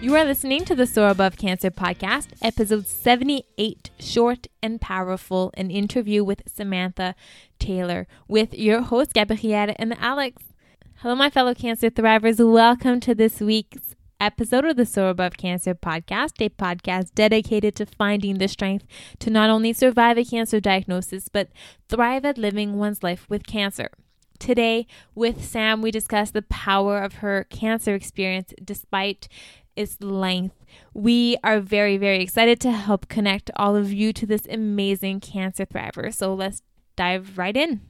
You are listening to the Soar Above Cancer podcast, episode 78, Short and Powerful, an interview with Samantha Taylor, with your host, Gabrielle and Alex. Hello, my fellow cancer thrivers. Welcome to this week's episode of the Soar Above Cancer podcast, a podcast dedicated to finding the strength to not only survive a cancer diagnosis, but thrive at living one's life with cancer. Today, with Sam, we discuss the power of her cancer experience despite its length. We are very, very excited to help connect all of you to this amazing cancer thriver. So let's dive right in.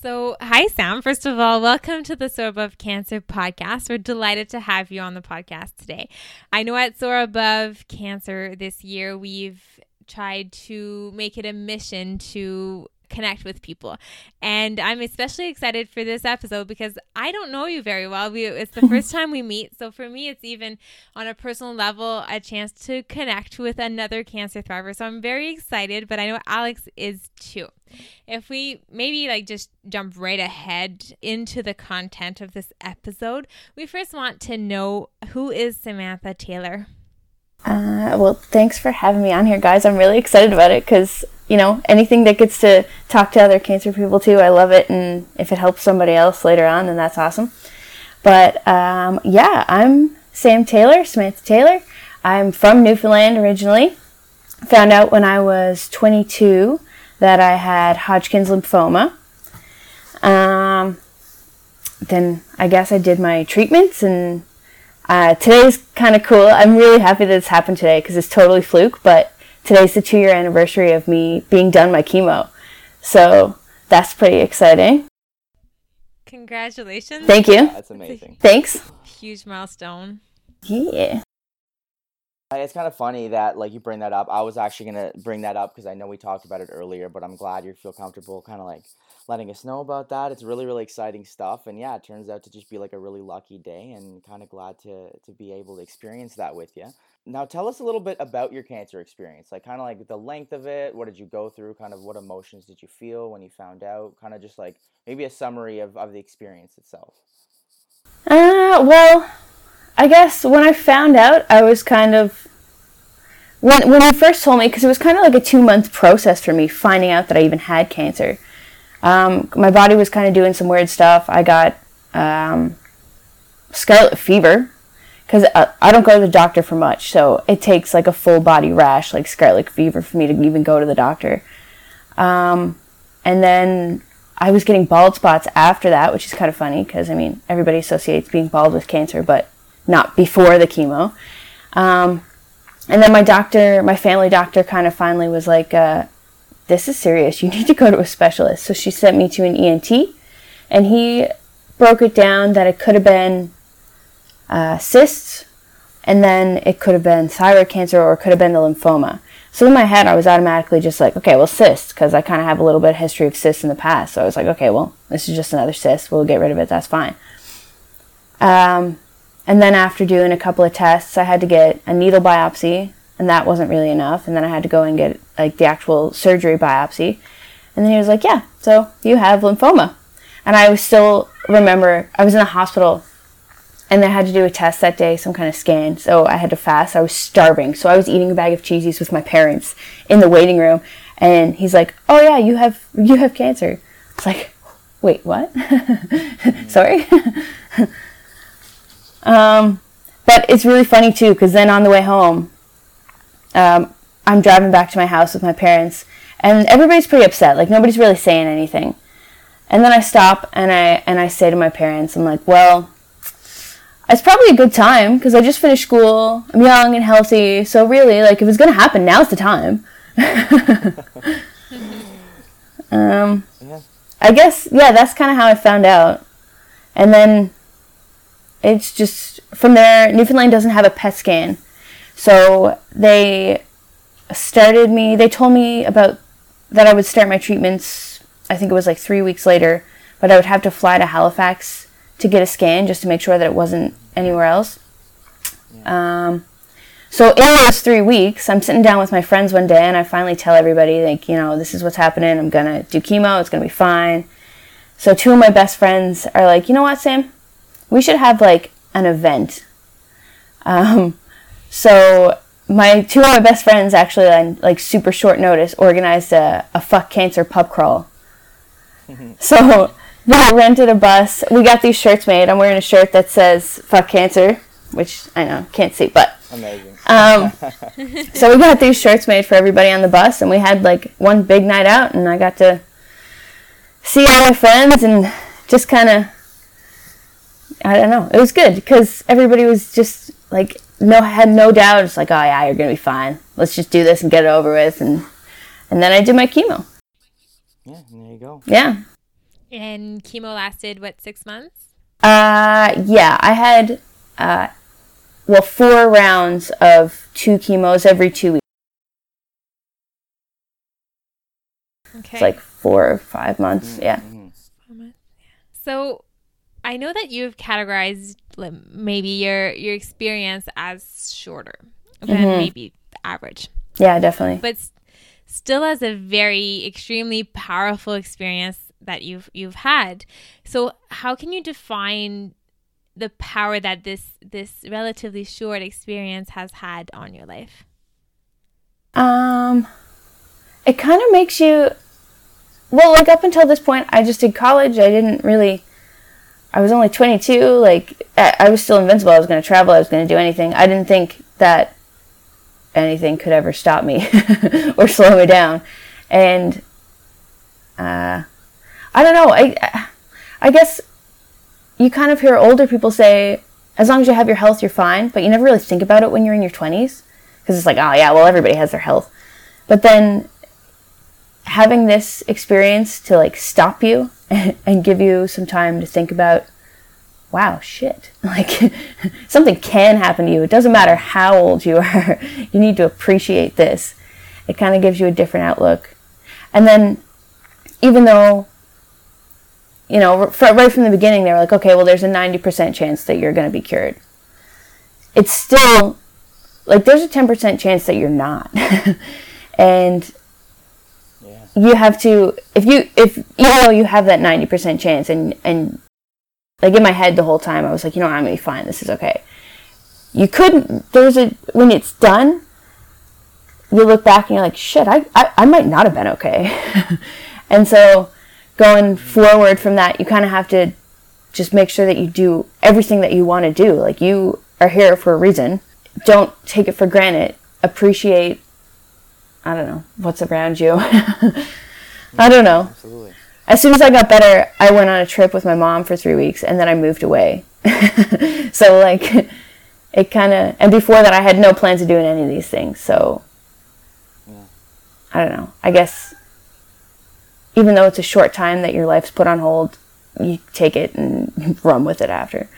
So, hi, Sam. First of all, welcome to the Soar Above Cancer podcast. We're delighted to have you on the podcast today. I know at Soar Above Cancer this year, we've tried to make it a mission to connect with people. And I'm especially excited for this episode because I don't know you very well. We, it's the first time we meet. So for me, it's even on a personal level a chance to connect with another cancer thriver. So I'm very excited, but I know Alex is too. If we maybe like just jump right ahead into the content of this episode, we first want to know who is Samantha Taylor? Uh, well, thanks for having me on here, guys. I'm really excited about it because you know, anything that gets to talk to other cancer people too, I love it. And if it helps somebody else later on, then that's awesome. But um, yeah, I'm Sam Taylor, Samantha Taylor. I'm from Newfoundland originally. Found out when I was 22 that I had Hodgkin's lymphoma. Um, then I guess I did my treatments, and uh, today's kind of cool. I'm really happy that this happened today because it's totally fluke, but today's the two year anniversary of me being done my chemo. So that's pretty exciting. Congratulations. Thank you. That's amazing. Thanks. Huge milestone. Yeah. It's kind of funny that like you bring that up. I was actually gonna bring that up because I know we talked about it earlier, but I'm glad you feel comfortable kind of like letting us know about that. It's really really exciting stuff, and yeah, it turns out to just be like a really lucky day, and kind of glad to to be able to experience that with you. Now, tell us a little bit about your cancer experience, like kind of like the length of it. What did you go through? Kind of what emotions did you feel when you found out? Kind of just like maybe a summary of of the experience itself. Uh, well, I guess when I found out, I was kind of when when you first told me because it was kind of like a two month process for me finding out that I even had cancer. Um, my body was kind of doing some weird stuff. I got um, scarlet fever because I, I don't go to the doctor for much, so it takes like a full body rash, like scarlet fever, for me to even go to the doctor. Um, and then I was getting bald spots after that, which is kind of funny because I mean everybody associates being bald with cancer, but not before the chemo. Um, and then my doctor, my family doctor, kind of finally was like, uh, "This is serious. You need to go to a specialist." So she sent me to an ENT, and he broke it down that it could have been uh, cysts, and then it could have been thyroid cancer or it could have been the lymphoma. So in my head, I was automatically just like, okay, well, cysts, because I kind of have a little bit of history of cysts in the past. So I was like, okay, well, this is just another cyst. We'll get rid of it. That's fine. Um, and then after doing a couple of tests, I had to get a needle biopsy, and that wasn't really enough. And then I had to go and get like the actual surgery biopsy. And then he was like, yeah, so you have lymphoma. And I was still remember I was in the hospital and I had to do a test that day, some kind of scan. So I had to fast. I was starving. So I was eating a bag of cheesies with my parents in the waiting room. And he's like, "Oh yeah, you have you have cancer." It's like, "Wait, what?" Sorry. um, but it's really funny too because then on the way home, um, I'm driving back to my house with my parents, and everybody's pretty upset. Like nobody's really saying anything. And then I stop and I and I say to my parents, I'm like, "Well." it's probably a good time because I just finished school. I'm young and healthy, so really, like, if it's gonna happen, now's the time. um, yeah. I guess, yeah, that's kind of how I found out, and then it's just from there. Newfoundland doesn't have a PET scan, so they started me. They told me about that I would start my treatments. I think it was like three weeks later, but I would have to fly to Halifax to get a scan just to make sure that it wasn't anywhere else. Um, so in those three weeks, I'm sitting down with my friends one day, and I finally tell everybody, like, you know, this is what's happening. I'm gonna do chemo. It's gonna be fine. So two of my best friends are like, you know what, Sam? We should have like an event Um, so my two of my best friends actually on like super short notice organized a, a fuck cancer pub crawl. so they rented a bus. We got these shirts made. I'm wearing a shirt that says fuck cancer, which I know can't see, but Amazing. um, so we got these shirts made for everybody on the bus, and we had like one big night out, and I got to see all my friends and just kind of, I don't know, it was good because everybody was just like no had no doubt. It's like, oh yeah, you're gonna be fine. Let's just do this and get it over with, and and then I did my chemo. Yeah, and there you go. Yeah, And chemo lasted what six months? uh, yeah, I had uh, well four rounds of two chemos every two weeks. Okay. It's like four or five months. Yeah. Mhm. So I know that you've categorized maybe your your experience as shorter than Mhm. maybe average, Yeah, definitely. but still as a very extremely powerful experience that you've you've had. So how can you define the power that this this relatively short experience has had on your life? Um, it kind of makes you. Well, like up until this point, I just did college. I didn't really. I was only 22. Like, I, was still invincible. I was going to travel. I was going to do anything. I didn't think that anything could ever stop me or slow me down. And, uh, I don't know. I, I guess you kind of hear older people say, as long as you have your health, you're fine. But you never really think about it when you're in your 20s because it's like, oh yeah, well everybody has their health. But then having this experience to like stop you and give you some time to think about, wow, shit, like something can happen to you. It doesn't matter how old you are. You need to appreciate this. It kind of gives you a different outlook. And then even though you know, right from the beginning, they were like, okay, well, there's a 90% chance that you're going to be cured. It's still like there's a 10% chance that you're not and. You have to if you if even though you have that 90% chance and and like in my head the whole time i was like you know i'm gonna be fine. This is okay. You couldn't there's a when it's done you look back and you're like shit i i, I might not have been okay. And so going forward from that you kind of have to just make sure that you do everything that you want to do. Like you are here for a reason. Don't take it for granted. Appreciate i don't know what's around you i don't know Absolutely. as soon as i got better i went on a trip with my mom for three weeks and then i moved away so like it kind of and before that i had no plans of doing any of these things so Yeah. i don't know i guess even though it's a short time that your life's put on hold you take it and run with it after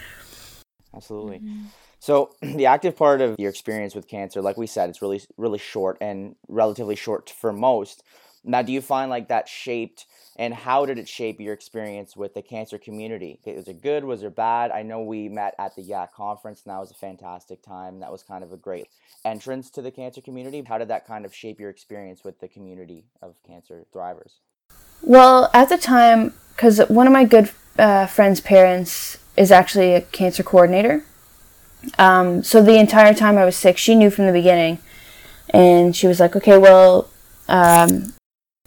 Absolutely. Mm-hmm. So the active part of your experience with cancer, like we said, it's really really short and relatively short for most. Now, do you find like that shaped and how did it shape your experience with the cancer community? Was it good? Was it bad? I know we met at the YAC conference and that was a fantastic time. That was kind of a great entrance to the cancer community. How did that kind of shape your experience with the community of cancer thrivers? Well, at the time, because one of my good uh, friend's parents is actually a cancer coordinator. Um, so the entire time I was sick, she knew from the beginning. And she was like, okay, well, um,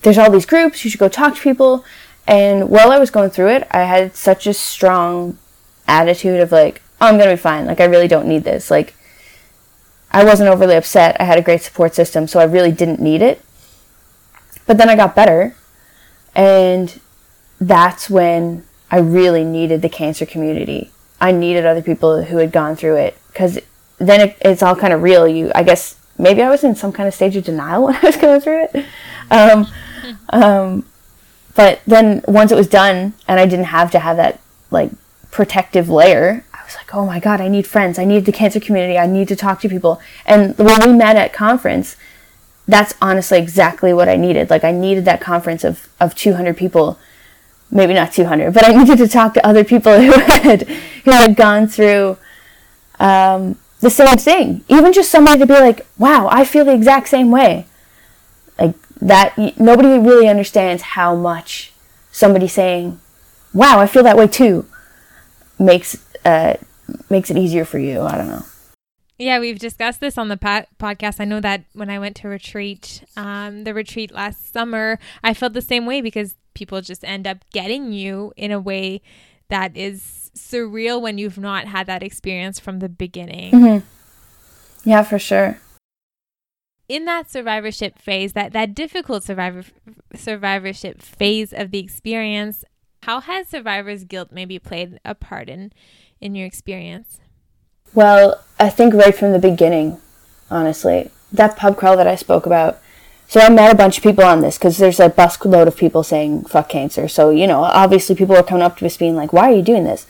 there's all these groups, you should go talk to people. And while I was going through it, I had such a strong attitude of like, oh, I'm to be fine. Like, I really don't need this. Like, I wasn't overly upset. I had a great support system, so I really didn't need it. But then I got better and that's when I really needed the cancer community. I needed other people who had gone through it because then it, it's all kind of real. You, I guess, maybe I was in some kind of stage of denial when I was going through it. Um, um, but then once it was done and I didn't have to have that like protective layer, I was like, oh my god, I need friends. I need the cancer community. I need to talk to people. And when we met at conference, that's honestly exactly what I needed. Like I needed that conference of, of 200 people, maybe not 200, but I needed to talk to other people who had who had gone through um, the same thing. Even just somebody to be like, "Wow, I feel the exact same way." Like that, nobody really understands how much somebody saying, "Wow, I feel that way too," makes uh, makes it easier for you. I don't know. Yeah, we've discussed this on the po- podcast. I know that when I went to retreat, um, the retreat last summer, I felt the same way because people just end up getting you in a way that is surreal when you've not had that experience from the beginning. Mm-hmm. Yeah, for sure. In that survivorship phase, that that difficult survivor survivorship phase of the experience, how has survivor's guilt maybe played a part in in your experience? Well, I think right from the beginning, honestly, that pub crawl that I spoke about. So I met a bunch of people on this because there's a busload of people saying fuck cancer. So you know, obviously people are coming up to us being like, "Why are you doing this?"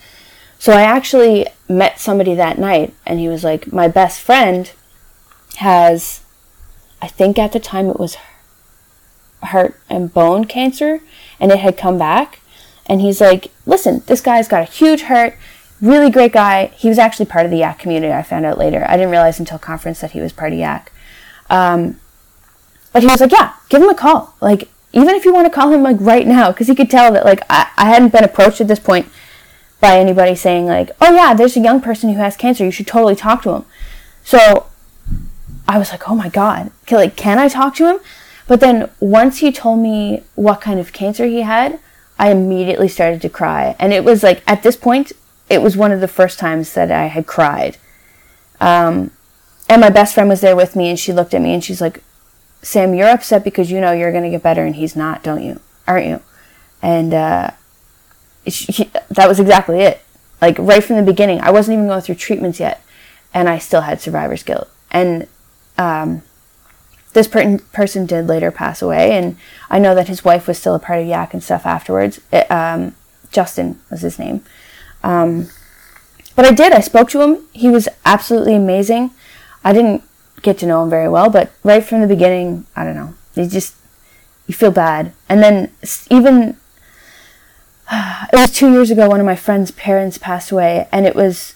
So I actually met somebody that night, and he was like, "My best friend has, I think at the time it was heart and bone cancer, and it had come back." And he's like, "Listen, this guy's got a huge heart." really great guy. He was actually part of the Yak community. I found out later. I didn't realize until conference that he was part of Yak. Um, but he was like, yeah, give him a call. Like, even if you want to call him like right now, because he could tell that like I, I hadn't been approached at this point by anybody saying like, oh yeah, there's a young person who has cancer. You should totally talk to him. So I was like, oh my god, like can I talk to him? But then once he told me what kind of cancer he had, I immediately started to cry, and it was like at this point it was one of the first times that I had cried. Um, and my best friend was there with me, and she looked at me and she's like, Sam, you're upset because you know you're going to get better and he's not, don't you? Aren't you? And uh, she, that was exactly it. Like right from the beginning, I wasn't even going through treatments yet, and I still had survivor's guilt. And um, this per- person did later pass away, and I know that his wife was still a part of Yak and stuff afterwards. It, um, Justin was his name. Um, but I did. I spoke to him. He was absolutely amazing. I didn't get to know him very well, but right from the beginning, I don't know. You just you feel bad, and then even it was two years ago. One of my friend's parents passed away, and it was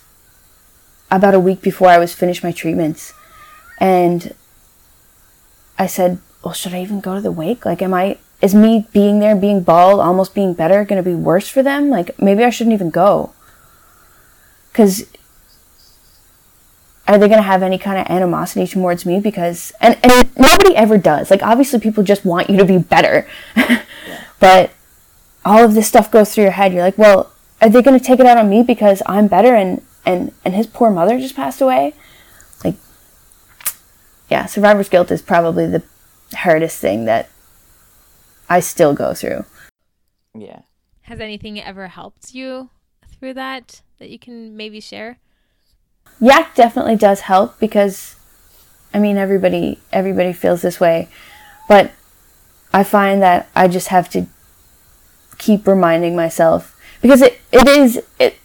about a week before I was finished my treatments, and I said, "Well, should I even go to the wake? Like, am I is me being there, being bald, almost being better, going to be worse for them? Like, maybe I shouldn't even go." because are they going to have any kind of animosity towards me? Because and, and nobody ever does. Like obviously people just want you to be better. Yeah. but all of this stuff goes through your head. You're like well are they going to take it out on me because i'm better and and and his poor mother just passed away? Like yeah survivor's guilt is probably the hardest thing that i still go through. Yeah. Has anything ever helped you through that that you can maybe share? Yak definitely does help because I mean everybody everybody feels this way. But I find that I just have to keep reminding myself because it, it is it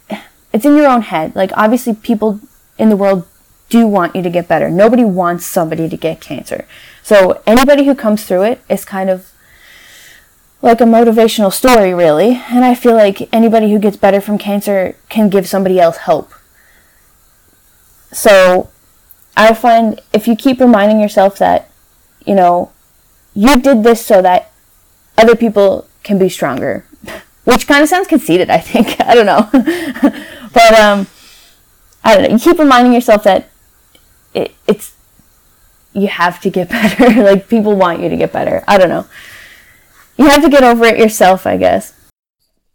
it's in your own head. Like obviously people in the world do want you to get better. Nobody wants somebody to get cancer. So anybody who comes through it is kind of like a motivational story, really. And I feel like anybody who gets better from cancer can give somebody else hope. So I find if you keep reminding yourself that, you know, you did this so that other people can be stronger, which kind of sounds conceited, I think. I don't know. but um, I don't know. You keep reminding yourself that it, it's, you have to get better. like people want you to get better. I don't know you have to get over it yourself, I guess.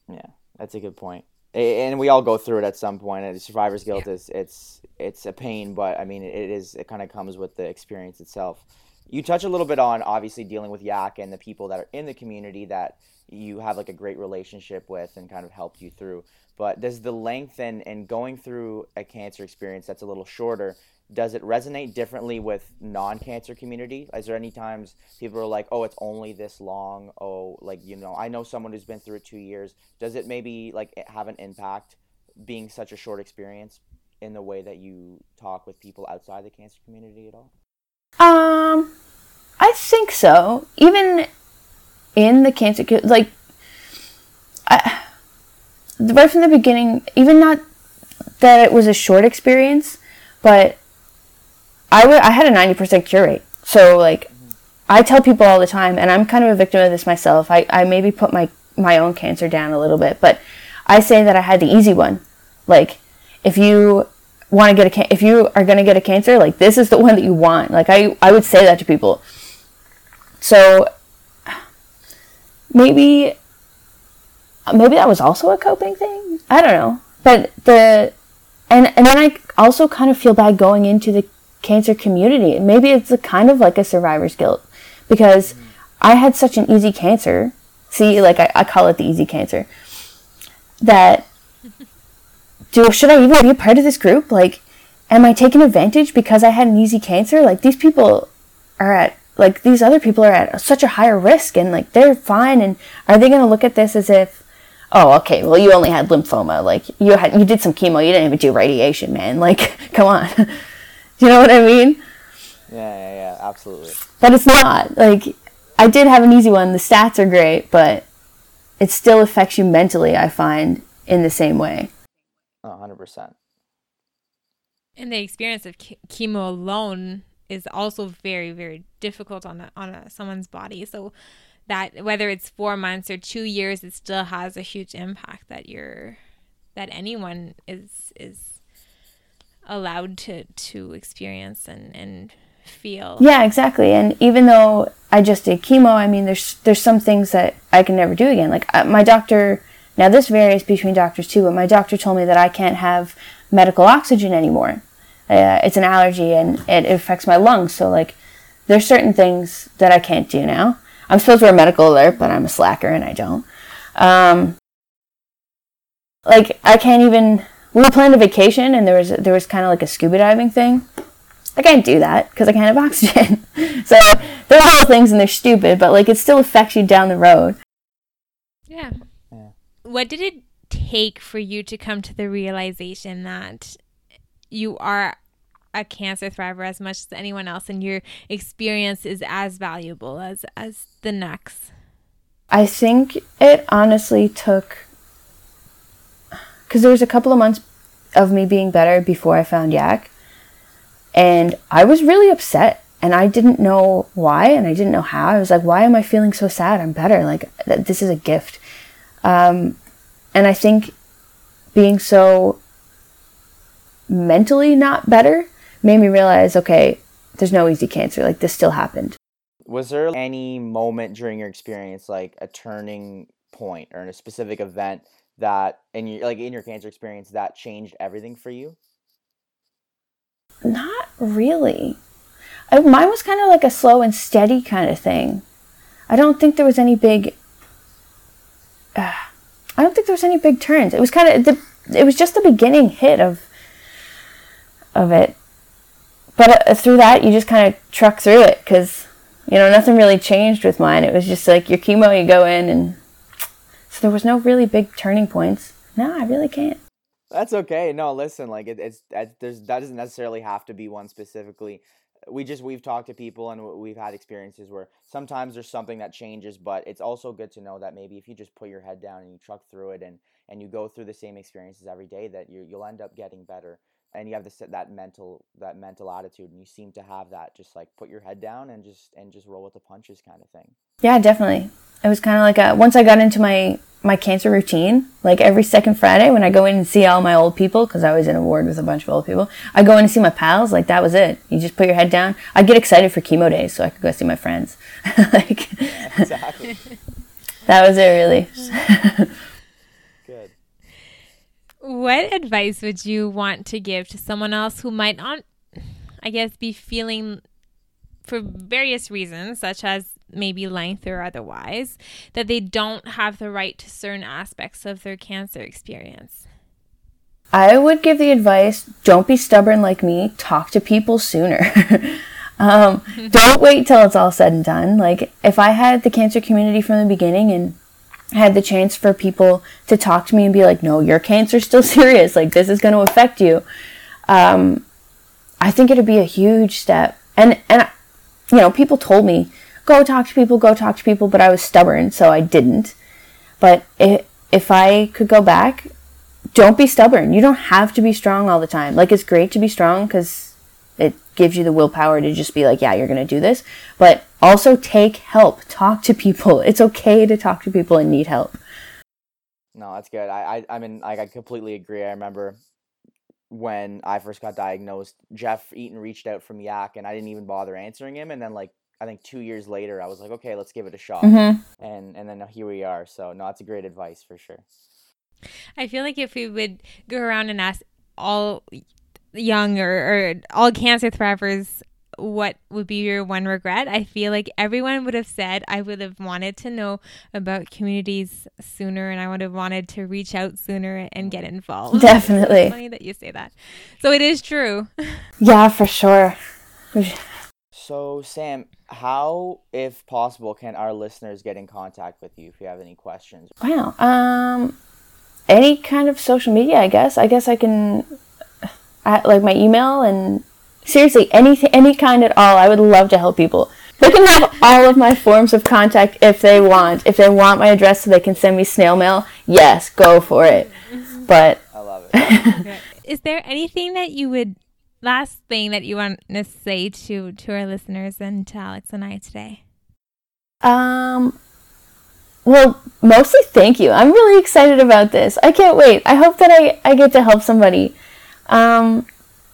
Yeah, that's a good point. And we all go through it at some point. And survivor's guilt yeah. is it's it's a pain, but I mean it is it kind of comes with the experience itself. You touch a little bit on obviously dealing with Yak and the people that are in the community that you have like a great relationship with and kind of helped you through. But does the length and, and going through a cancer experience that's a little shorter does it resonate differently with non-cancer community? Is there any times people are like oh it's only this long. Oh like you know i know someone who's been through it two years. Does it maybe like have an impact being such a short experience in the way that you talk with people outside the cancer community at all? Um i think so. Even in the cancer like I, right from the beginning even not that it was a short experience but I, w- I had a 90% cure rate. So, like, I tell people all the time, and I'm kind of a victim of this myself. I, I maybe put my, my own cancer down a little bit, but I say that I had the easy one. Like, if you want to get a can- if you are going to get a cancer, like this is the one that you want. Like I I would say that to people. So maybe maybe that was also a coping thing. I don't know. But the and and then I also kind of feel bad going into the cancer community. Maybe it's a kind of like a survivor's guilt because I had such an easy cancer. See, like I, I call it the easy cancer. That do should I even be a part of this group? Like, am I taking advantage because I had an easy cancer? Like these people are at like these other people are at such a higher risk and like they're fine and are they going to look at this as if oh okay well you only had lymphoma like you had you did some chemo you didn't even do radiation man like come on you know what i mean Yeah, yeah, yeah, absolutely. but it's not like i did have an easy one the stats are great but it still affects you mentally i find in the same way A hundred percent. And the experience of ch- chemo alone is also very, very difficult on a, on a, someone's body. So that whether it's four months or two years, it still has a huge impact that you're that anyone is is allowed to to experience and and feel. Yeah, exactly. And even though I just did chemo, I mean, there's there's some things that I can never do again. Like uh, my doctor. Now this varies between doctors too, but my doctor told me that I can't have medical oxygen anymore. Uh, it's an allergy and it affects my lungs. So like, there's certain things that I can't do now. I'm supposed to wear a medical alert, but I'm a slacker and I don't. Um, like I can't even. We planned a vacation and there was there was kind of like a scuba diving thing. I can't do that because I can't have oxygen. so they're little things and they're stupid, but like it still affects you down the road. Yeah. Yeah. What did it take for you to come to the realization that you are a cancer thriver as much as anyone else and your experience is as valuable as as the next? I think it honestly took because there was a couple of months of me being better before I found Yak, and I was really upset, and I didn't know why, and I didn't know how. I was like, "Why am I feeling so sad? I'm better. Like th- this is a gift." Um, and I think being so mentally not better made me realize, okay, there's no easy cancer. Like this still happened. Was there any moment during your experience, like a turning point or a specific event that, in your like in your cancer experience, that changed everything for you? Not really. I, mine was kind of like a slow and steady kind of thing. I don't think there was any big. Uh, I don't think there was any big turns. It was kind of the. It was just the beginning hit of. Of it, but uh, through that you just kind of truck through it because, you know, nothing really changed with mine. It was just like your chemo, you go in, and so there was no really big turning points. No, I really can't. That's okay. No, listen, like it, it's that there's that doesn't necessarily have to be one specifically. We just we've talked to people and we've had experiences where sometimes there's something that changes, but it's also good to know that maybe if you just put your head down and you truck through it and and you go through the same experiences every day, that you you'll end up getting better. And you have this that mental that mental attitude, and you seem to have that. Just like put your head down and just and just roll with the punches, kind of thing. Yeah, definitely. It was kind of like a once I got into my my cancer routine, like every second Friday when I go in and see all my old people because I was in a ward with a bunch of old people. I go in and see my pals. Like that was it. You just put your head down. I get excited for chemo days so I could go see my friends. like Exactly. that was it, really. Good. What advice would you want to give to someone else who might not, I guess, be feeling for various reasons, such as maybe length or otherwise, that they don't have the right to certain aspects of their cancer experience? I would give the advice: don't be stubborn like me. Talk to people sooner. um, don't wait till it's all said and done. Like if I had the cancer community from the beginning and had the chance for people to talk to me and be like, "No, your cancer's still serious. Like this is going to affect you." Um, I think it'd be a huge step. And and you know, people told me, "Go talk to people, go talk to people," but I was stubborn, so I didn't. But if if I could go back, don't be stubborn. You don't have to be strong all the time. Like it's great to be strong because it gives you the willpower to just be like, yeah, you're going to do this. But also take help. Talk to people. It's okay to talk to people and need help. No, that's good. I, I, I mean, I completely agree. I remember when I first got diagnosed, Geoff Eaton reached out from Yak, and I didn't even bother answering him. And then like I think two years later, I was like, okay, let's give it a shot. Mhm. And and then here we are. So no, that's a great advice for sure. I feel like if we would go around and ask all young or, or all cancer thrivers what would be your one regret, I feel like everyone would have said I would have wanted to know about communities sooner and I would have wanted to reach out sooner and get involved. Definitely. It's funny that you say that. So it is true. Yeah, for sure. So Sam, how, if possible, can our listeners get in contact with you if you have any questions? Wow. Um, any kind of social media, I guess. I guess I can, I, like my email and seriously anything, any kind at all. I would love to help people. They can have all of my forms of contact if they want. If they want my address so they can send me snail mail, yes, go for it. But I love it. Is there anything that you would last thing that you want to say to to our listeners and to Alex and I today? Um, well, mostly thank you. I'm really excited about this. I can't wait. I hope that I, I get to help somebody. Um,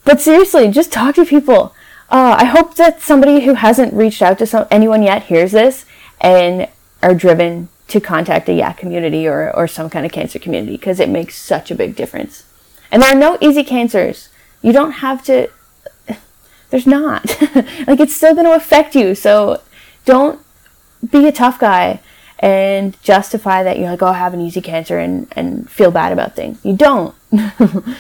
but seriously, just talk to people. Uh, I hope that somebody who hasn't reached out to some, anyone yet hears this and are driven to contact a Yak community or, or some kind of cancer community because it makes such a big difference. And there are no easy cancers. You don't have to, there's not. like, it's still going to affect you. So don't be a tough guy and justify that you're like, oh, I have an easy cancer and, and feel bad about things. You don't.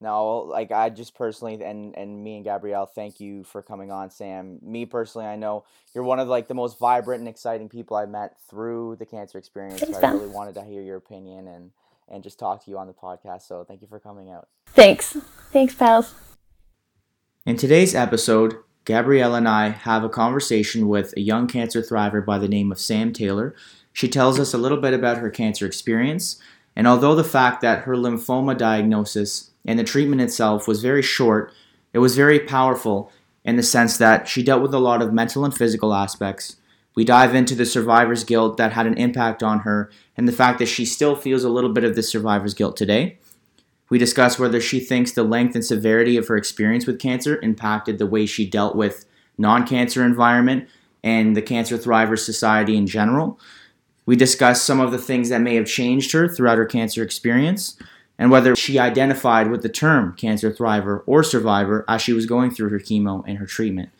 No, like I just personally and and me and Gabrielle, thank you for coming on, Sam. Me personally, I know you're one of like the most vibrant and exciting people I met through the cancer experience. Thanks, so I really wanted to hear your opinion and and just talk to you on the podcast. So thank you for coming out. Thanks. Thanks, pals. In today's episode, Gabrielle and I have a conversation with a young cancer thriver by the name of Sam Taylor. She tells us a little bit about her cancer experience, and although the fact that her lymphoma diagnosis and the treatment itself was very short, it was very powerful in the sense that she dealt with a lot of mental and physical aspects. We dive into the survivor's guilt that had an impact on her and the fact that she still feels a little bit of this survivor's guilt today. We discuss whether she thinks the length and severity of her experience with cancer impacted the way she dealt with non-cancer environment and the Cancer Thrivers Society in general. We discuss some of the things that may have changed her throughout her cancer experience and whether she identified with the term cancer thriver or survivor as she was going through her chemo and her treatment.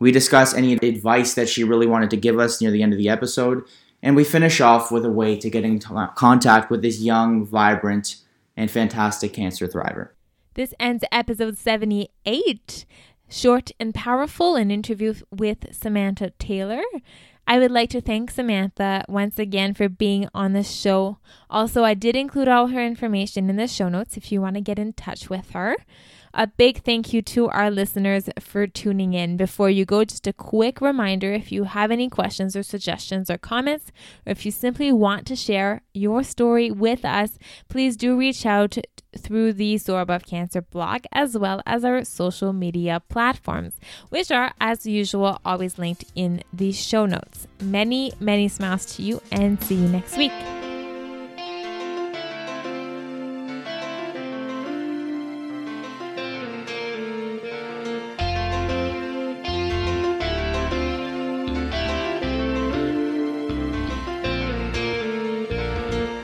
We discuss any advice that she really wanted to give us near the end of the episode, and we finish off with a way to get in contact with this young, vibrant, and fantastic cancer thriver. This ends episode 78. Short and powerful, an interview with Samantha Taylor. I would like to thank Samantha once again for being on the show. Also, I did include all her information in the show notes if you want to get in touch with her. A big thank you to our listeners for tuning in. Before you go, just a quick reminder if you have any questions or suggestions or comments, or if you simply want to share your story with us, please do reach out through the Soar Above Cancer blog as well as our social media platforms, which are, as usual, always linked in the show notes. Many, many smiles to you and see you next week.